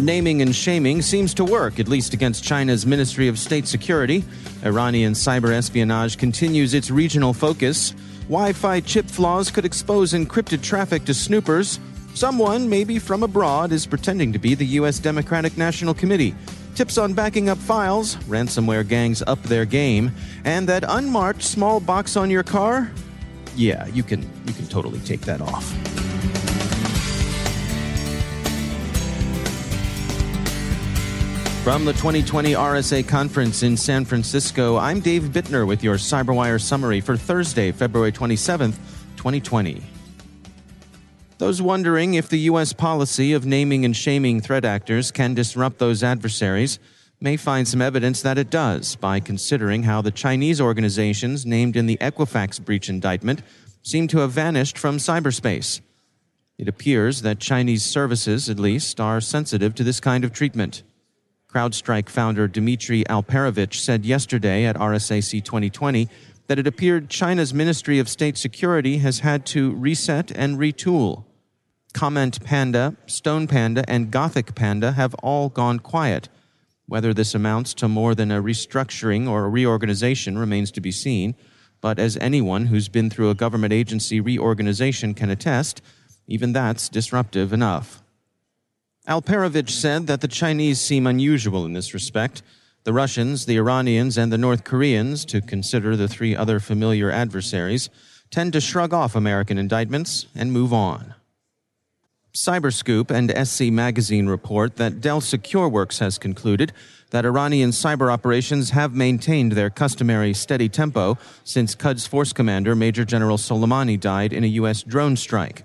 Naming and shaming seems to work, at least against China's Ministry of State Security. Iranian cyber espionage continues its regional focus. Wi Fi chip flaws could expose encrypted traffic to snoopers. Someone, maybe from abroad, is pretending to be the U.S. Democratic National Committee. Tips on backing up files, ransomware gangs up their game, and that unmarked small box on your car? Yeah, you can you can totally take that off. From the 2020 RSA conference in San Francisco, I'm Dave Bittner with your CyberWire summary for Thursday, February 27th, 2020. Those wondering if the U.S. policy of naming and shaming threat actors can disrupt those adversaries may find some evidence that it does by considering how the Chinese organizations named in the Equifax breach indictment seem to have vanished from cyberspace. It appears that Chinese services, at least, are sensitive to this kind of treatment. CrowdStrike founder Dmitry Alperovitch said yesterday at RSAC 2020 that it appeared China's Ministry of State Security has had to reset and retool. Comment Panda, Stone Panda, and Gothic Panda have all gone quiet. Whether this amounts to more than a restructuring or a reorganization remains to be seen, but as anyone who's been through a government agency reorganization can attest, even that's disruptive enough. Alperovitch said that the Chinese seem unusual in this respect. The Russians, the Iranians, and the North Koreans, to consider the three other familiar adversaries, tend to shrug off American indictments and move on. Cyberscoop and SC Magazine report that Dell SecureWorks has concluded that Iranian cyber operations have maintained their customary steady tempo since Quds Force Commander Major General Soleimani died in a U.S. drone strike.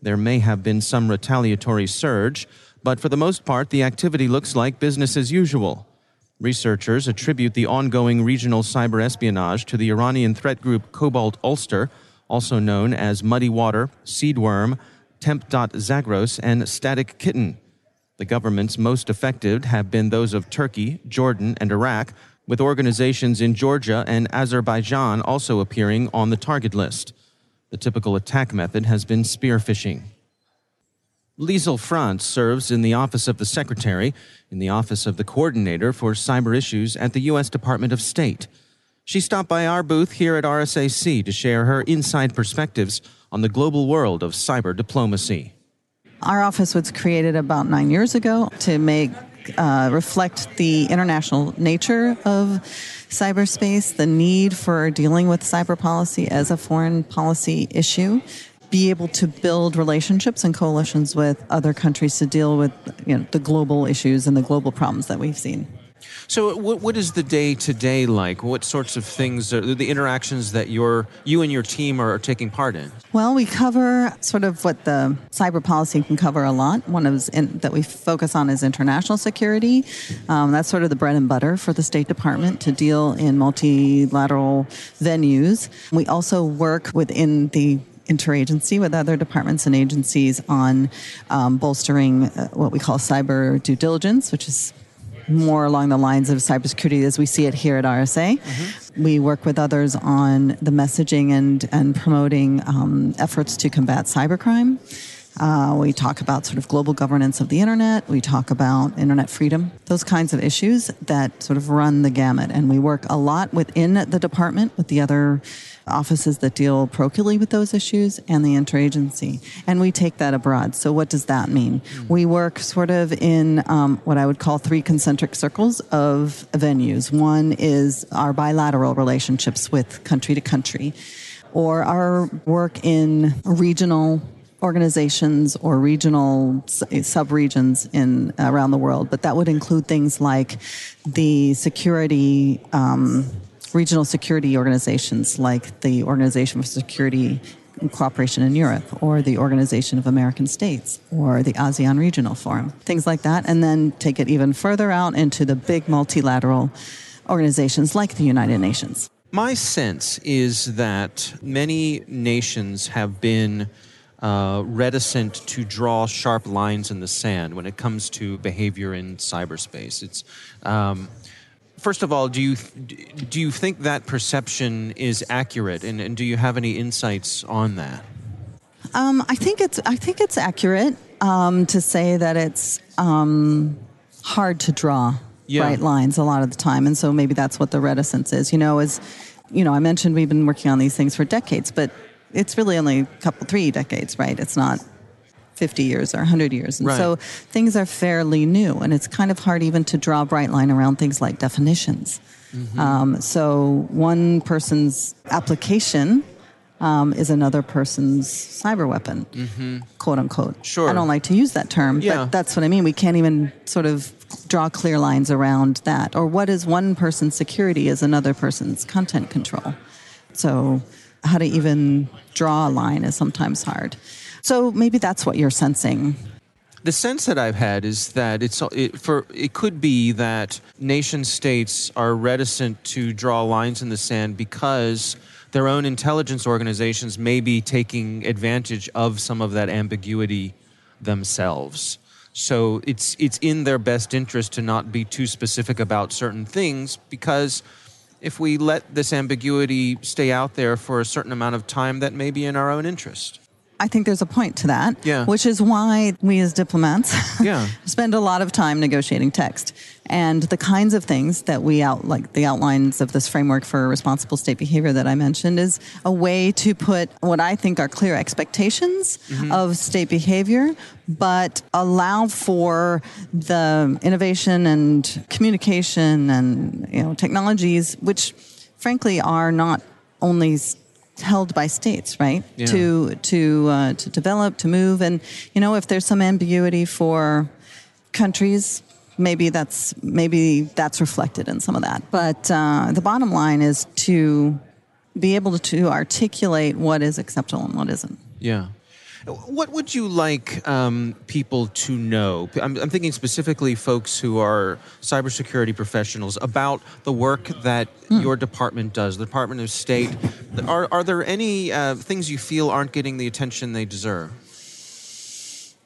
There may have been some retaliatory surge, but for the most part, the activity looks like business as usual. Researchers attribute the ongoing regional cyber espionage to the Iranian threat group Cobalt Ulster, also known as Muddy Water, Seedworm, Temp.Zagros, and Static Kitten. The governments most affected have been those of Turkey, Jordan, and Iraq, with organizations in Georgia and Azerbaijan also appearing on the target list. The typical attack method has been spear phishing. Liesyl Franz serves in the Office of the Secretary, in the Office of the Coordinator for Cyber Issues at the U.S. Department of State. She stopped by our booth here at RSAC to share her inside perspectives on the global world of cyber diplomacy. Our office was created about nine years ago to make uh, reflect the international nature of cyberspace, the need for dealing with cyber policy as a foreign policy issue, be able to build relationships and coalitions with other countries to deal with you know, the global issues and the global problems that we've seen. So, what, what is the day to day like? What sorts of things are the interactions that your you and your team are taking part in? Well, we cover sort of what the cyber policy can cover a lot. One of in, that we focus on is international security. Um, that's sort of the bread and butter for the State Department to deal in multilateral venues. We also work within the interagency with other departments and agencies on um, bolstering uh, what we call cyber due diligence, which is more along the lines of cybersecurity as we see it here at RSA. Mm-hmm. We work with others on the messaging and, and promoting um, efforts to combat cybercrime. Uh, we talk about sort of global governance of the internet. We talk about internet freedom, those kinds of issues that sort of run the gamut. And we work a lot within the department with the other offices that deal parochially with those issues and the interagency. And we take that abroad. So, what does that mean? Mm. We work sort of in um, what I would call three concentric circles of venues. One is our bilateral relationships with country to country, or our work in regional organizations or regional sub-regions in around the world, but that would include things like the security um, regional security organizations like the Organization for Security and Cooperation in Europe or the Organization of American States or the ASEAN Regional Forum, things like that, and then take it even further out into the big multilateral organizations like the United Nations. My sense is that many nations have been uh, reticent to draw sharp lines in the sand when it comes to behavior in cyberspace. It's um, first of all, do you do you think that perception is accurate, and, and do you have any insights on that? Um, I think it's I think it's accurate um, to say that it's um, hard to draw yeah. bright lines a lot of the time, and so maybe that's what the reticence is. You know, is you know I mentioned we've been working on these things for decades, but it's really only a couple three decades, right? It's not 50 years or 100 years. And right. so things are fairly new, and it's kind of hard even to draw a bright line around things like definitions. Mm-hmm. Um, so one person's application um, is another person's cyber weapon, mm-hmm. quote unquote. Sure. I don't like to use that term, yeah. but that's what I mean. We can't even sort of draw clear lines around that. Or what is one person's security is another person's content control. So how to even draw a line is sometimes hard. So maybe that's what you're sensing. The sense that I've had is that it's it, for it could be that nation states are reticent to draw lines in the sand because their own intelligence organizations may be taking advantage of some of that ambiguity themselves. So it's it's in their best interest to not be too specific about certain things because if we let this ambiguity stay out there for a certain amount of time, that may be in our own interest. I think there's a point to that. Yeah. Which is why we as diplomats yeah. spend a lot of time negotiating text. And the kinds of things that we out like the outlines of this framework for responsible state behavior that I mentioned is a way to put what I think are clear expectations mm-hmm. of state behavior, but allow for the innovation and communication and you know technologies which frankly are not only held by states, right? Yeah. To to uh, to develop, to move, and you know, if there's some ambiguity for countries, maybe that's maybe that's reflected in some of that. But uh, the bottom line is to be able to articulate what is acceptable and what isn't. Yeah. What would you like um, people to know? I'm, I'm, thinking specifically folks who are cybersecurity professionals about the work that hmm. your department does, the Department of State. Are, are there any uh, things you feel aren't getting the attention they deserve?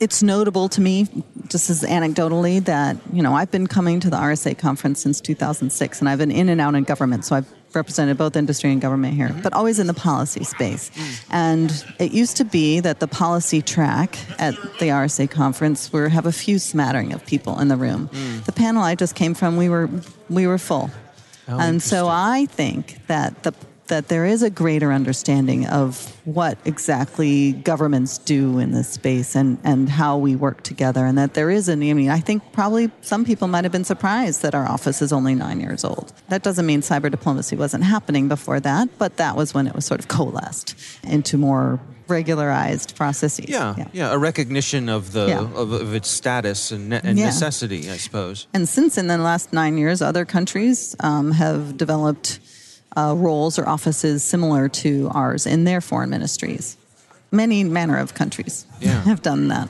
It's notable to me, just as anecdotally, that you know I've been coming to the RSA conference since 2006, and I've been in and out in government, so I've represented both industry and government here, but always in the policy space. And it used to be that the policy track at the RSA conference were have a few smattering of people in the room. Mm. The panel I just came from, we were we were full. Oh, and so I think that the that there is a greater understanding of what exactly governments do in this space and, and how we work together. And that there is a, I mean, I think probably some people might have been surprised that our office is only nine years old. That doesn't mean cyber diplomacy wasn't happening before that, but that was when it was sort of coalesced into more regularized processes. Yeah, yeah, yeah a recognition of the yeah. of, of, its status and, ne- and yeah. necessity, I suppose. And since in the last nine years, other countries um, have developed uh, roles or offices similar to ours in their foreign ministries. Many manner of countries yeah. have done that.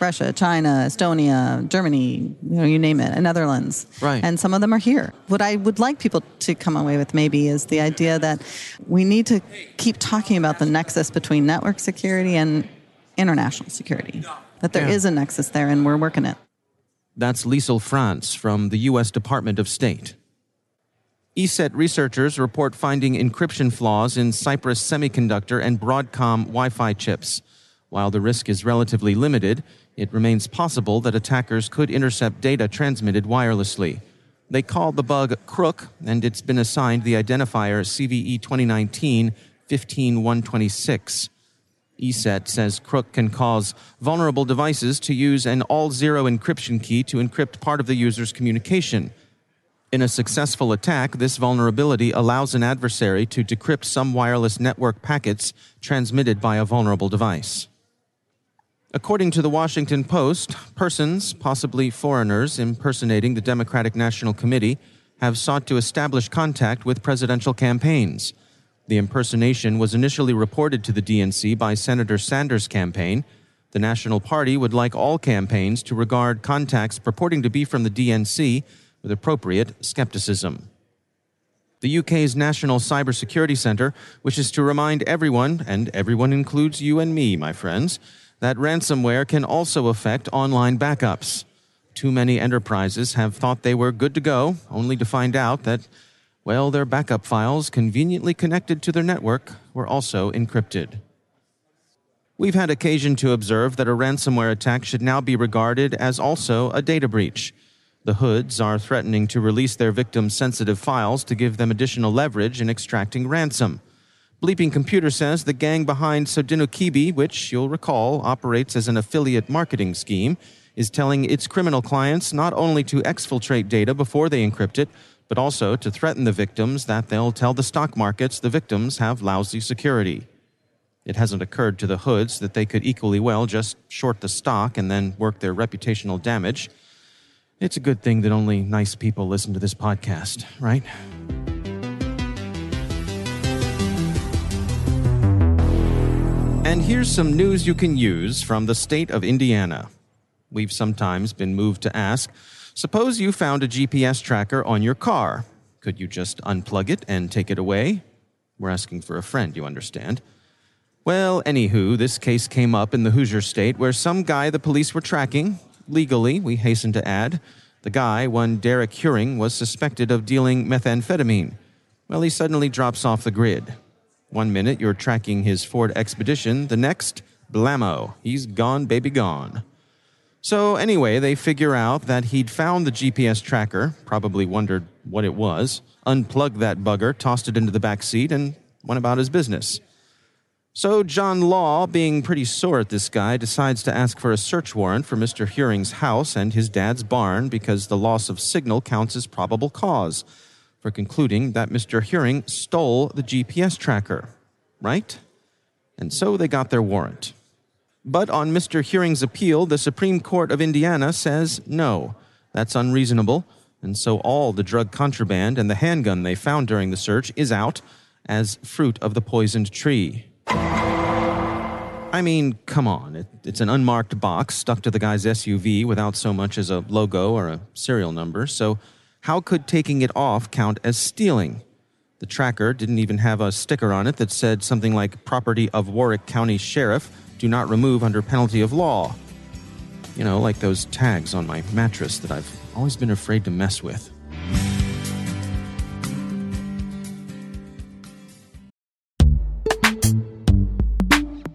Russia, China, Estonia, Germany, you know, you name it, and Netherlands. Right. And some of them are here. What I would like people to come away with maybe is the idea that we need to keep talking about the nexus between network security and international security. That there yeah. is a nexus there and we're working it. That's Liesyl Franz from the U.S. Department of State. ESET researchers report finding encryption flaws in Cypress Semiconductor and Broadcom Wi Fi chips. While the risk is relatively limited, it remains possible that attackers could intercept data transmitted wirelessly. They call the bug Kr00k, and it's been assigned the identifier CVE 2019 15126. ESET says Kr00k can cause vulnerable devices to use an all zero encryption key to encrypt part of the user's communication. In a successful attack, this vulnerability allows an adversary to decrypt some wireless network packets transmitted by a vulnerable device. According to the Washington Post, persons, possibly foreigners, impersonating the Democratic National Committee have sought to establish contact with presidential campaigns. The impersonation was initially reported to the DNC by Senator Sanders' campaign. The National Party would like all campaigns to regard contacts purporting to be from the DNC with appropriate skepticism. The UK's National Cybersecurity Centre wishes to remind everyone, and everyone includes you and me, my friends, that ransomware can also affect online backups. Too many enterprises have thought they were good to go, only to find out that well, their backup files, conveniently connected to their network, were also encrypted. We've had occasion to observe that a ransomware attack should now be regarded as also a data breach. The hoods are threatening to release their victims' sensitive files to give them additional leverage in extracting ransom. Bleeping Computer says the gang behind Sodinokibi, which you'll recall operates as an affiliate marketing scheme, is telling its criminal clients not only to exfiltrate data before they encrypt it, but also to threaten the victims that they'll tell the stock markets the victims have lousy security. It hasn't occurred to the hoods that they could equally well just short the stock and then work their reputational damage. It's a good thing that only nice people listen to this podcast, right? And here's some news you can use from the state of Indiana. We've sometimes been moved to ask Suppose you found a GPS tracker on your car. Could you just unplug it and take it away? We're asking for a friend, you understand. Well, anywho, this case came up in the Hoosier state where some guy the police were tracking, legally, we hasten to add, the guy, one Derek Heuring, was suspected of dealing methamphetamine. Well, he suddenly drops off the grid. One minute you're tracking his Ford Expedition, the next, blammo, he's gone, baby, gone. So, anyway, they figure out that he'd found the GPS tracker, probably wondered what it was, unplugged that bugger, tossed it into the back seat, and went about his business. So, John Law, being pretty sore at this guy, decides to ask for a search warrant for Mr. Heuring's house and his dad's barn because the loss of signal counts as probable cause for concluding that Mr. Heuring stole the GPS tracker. Right? And so they got their warrant. But on Mr. Heuring's appeal, the Supreme Court of Indiana says no, that's unreasonable, and so all the drug contraband and the handgun they found during the search is out as fruit of the poisoned tree. I mean, come on. It, it's an unmarked box stuck to the guy's SUV without so much as a logo or a serial number, so how could taking it off count as stealing? The tracker didn't even have a sticker on it that said something like property of Warrick County Sheriff do not remove under penalty of law. You know, like those tags on my mattress that I've always been afraid to mess with.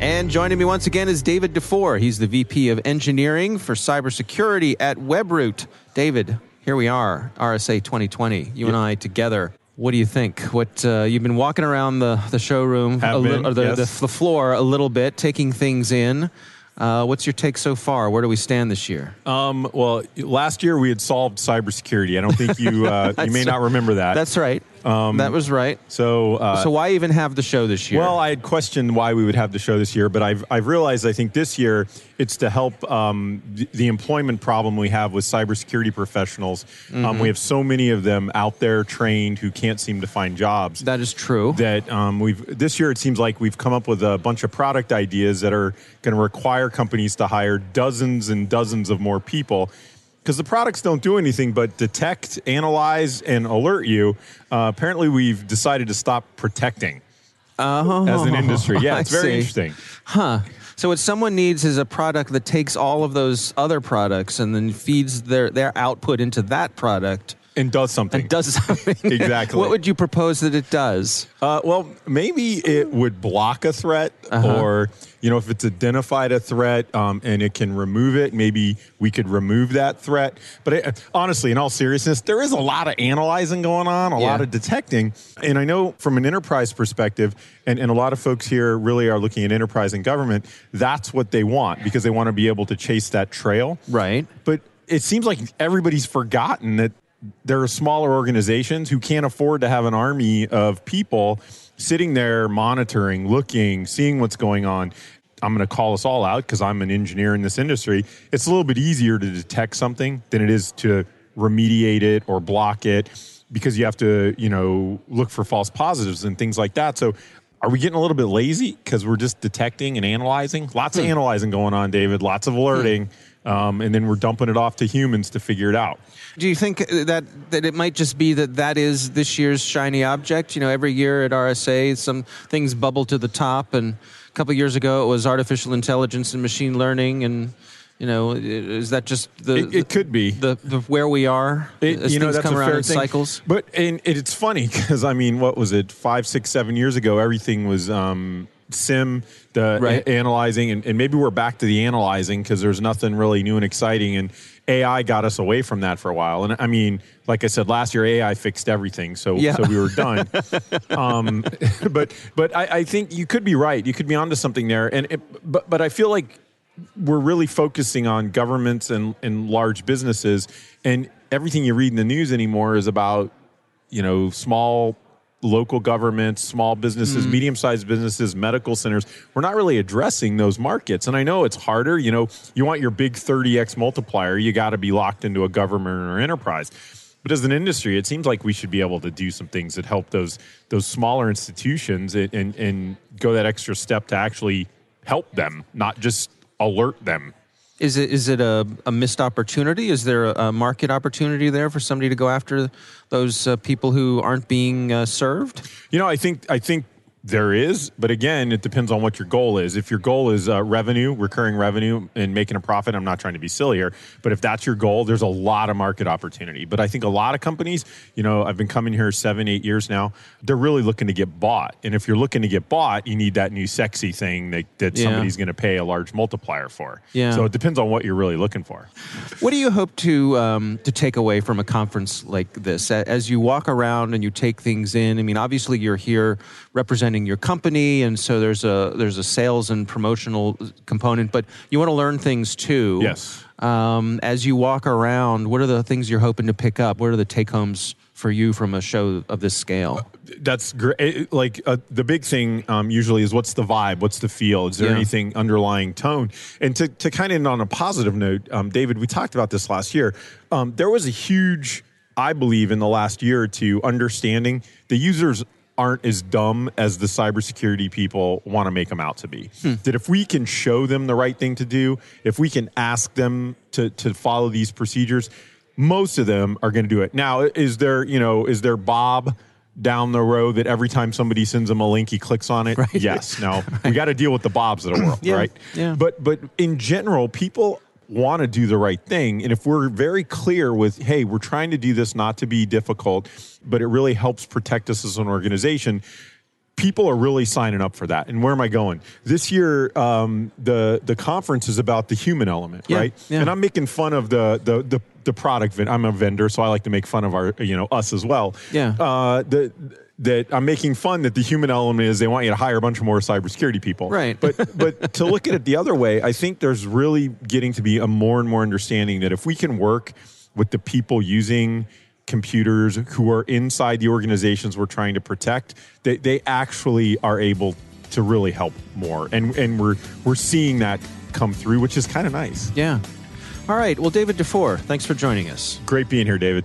And joining me once again is David Dufour. He's the VP of Engineering for Cybersecurity at WebRoot. David, here we are, RSA 2020. You and I together. What do you think? What uh, you've been walking around the the showroom, been, or the, yes. the the floor a little bit, taking things in. Uh, what's your take so far? Where do we stand this year? Um, well, last year we had solved cybersecurity. I don't think you uh, you may not remember that. That's right. That was right. so. Uh, so why even have the show this year? well, I had questioned why we would have the show this year, but I've I've realized I think this year it's to help um, the, the employment problem we have with cybersecurity professionals. Mm-hmm. Um, we have so many of them out there trained who can't seem to find jobs. that is true. that um, we've this year it seems like we've come up with a bunch of product ideas that are going to require companies to hire dozens and dozens of more people because the products don't do anything but detect analyze and alert you. Uh, apparently we've decided to stop protecting as an industry. Yeah I it's very see. interesting. Huh. So what someone needs is a product that takes all of those other products and then feeds their, their output into that product and does something and does something. Exactly. what would you propose that it does? Uh, well, maybe it would block a threat, Uh-huh. or you know, if it's identified a threat um, and it can remove it, maybe we could remove that threat. But it, honestly, in all seriousness, there is a lot of analyzing going on, a Yeah. lot of detecting, and I know from an enterprise perspective, and, and a lot of folks here really are looking at enterprise and government. That's what they want because they want to be able to chase that trail. Right. But it seems like everybody's forgotten that there are smaller organizations who can't afford to have an army of people sitting there monitoring, looking, seeing what's going on. I'm going to call us all out because I'm an engineer in this industry. It's a little bit easier to detect something than it is to remediate it or block it because you have to, you know, look for false positives and things like that. So are we getting a little bit lazy because we're just detecting and analyzing? Lots of hmm. analyzing going on, David. Lots of alerting, hmm. Um, and then we're dumping it off to humans to figure it out. Do you think that that it might just be that that is this year's shiny object? You know, every year at RSA, some things bubble to the top, and a couple years ago it was artificial intelligence and machine learning, and you know, is that just the It, it could be. the, the where we are It- as you know, that's come a around fair in thing. cycles? But and it's funny because I mean, what was it? Five, six, seven years ago, everything was um, SIEM, the Right. a- analyzing, and, and maybe we're back to the analyzing because there's nothing really new and exciting, and AI got us away from that for a while. And I mean, like I said last year, AI fixed everything, so Yeah. so we were done. um, but but I, I think you could be right. You could be onto something there, and it, but but I feel like we're really focusing on governments and, and large businesses and everything you read in the news anymore is about you know small local governments small businesses mm. medium-sized businesses medical centers we're not really addressing those markets. And i know it's harder you know you want your big 30x multiplier you got to be locked into a government or enterprise. But as an industry it seems like we should be able to do some things that help those those smaller institutions and and, and go that extra step to actually help them not just alert them Is it is it a, a missed opportunity? Is there a, market opportunity there for somebody to go after those uh, people who aren't being uh, served? You know, I think I think there is, but again, it depends on what your goal is. If your goal is uh, revenue, recurring revenue, and making a profit, I'm not trying to be silly here, but if that's your goal, there's a lot of market opportunity. But I think a lot of companies, you know, I've been coming here seven, eight years now. They're really looking to get bought, and if you're looking to get bought, you need that new sexy thing that, that Yeah. somebody's going to pay a large multiplier for. Yeah. So it depends on what you're really looking for. What do you hope to um, to take away from a conference like this? As you walk around and you take things in, I mean, obviously you're here representing your company, and so there's a there's a sales and promotional component, but you want to learn things too. Yes. Um, as you walk around, what are the things you're hoping to pick up? What are the take homes for you from a show of this scale? That's great. Like uh, the big thing um, usually is what's the vibe, what's the feel, is there Yeah. anything underlying tone? And to to kind of end on a positive note, um, David, we talked about this last year. Um, there was a huge, I believe, in the last year or two, understanding the users aren't as dumb as the cybersecurity people want to make them out to be. Hmm. That if we can show them the right thing to do, if we can ask them to to follow these procedures, most of them are going to do it. Now, is there, you know, is there Bob down the road that every time somebody sends him a link, he clicks on it? Yes. Now, we got to deal with the Bobs of the world, Yeah, right? yeah. But but in general, people want to do the right thing, and if we're very clear with, hey, we're trying to do this not to be difficult, but it really helps protect us as an organization people are really signing up for that. And where am I going? This year, um, the the conference is about the human element, Yeah, right? yeah. And I'm making fun of the the the, the product. I'm a vendor, so I like to make fun of our you know us as well. Yeah. Uh, the that I'm making fun that the human element is they want you to hire a bunch of more cybersecurity people. Right. But but to look at it the other way, I think there's really getting to be a more and more understanding that if we can work with the people using computers who are inside the organizations we're trying to protect, they, they actually are able to really help more. And and we're we're seeing that come through, which is kind of nice. Yeah. All right. Well, David Dufour, thanks for joining us. Great being here, David.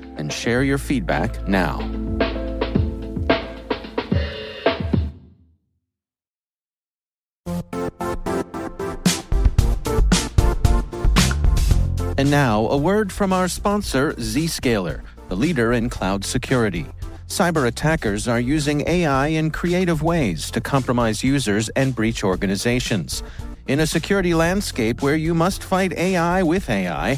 and share your feedback now. And now, a word from our sponsor, Zscaler, the leader in cloud security. Cyber attackers are using AI in creative ways to compromise users and breach organizations. In a security landscape where you must fight AI with AI,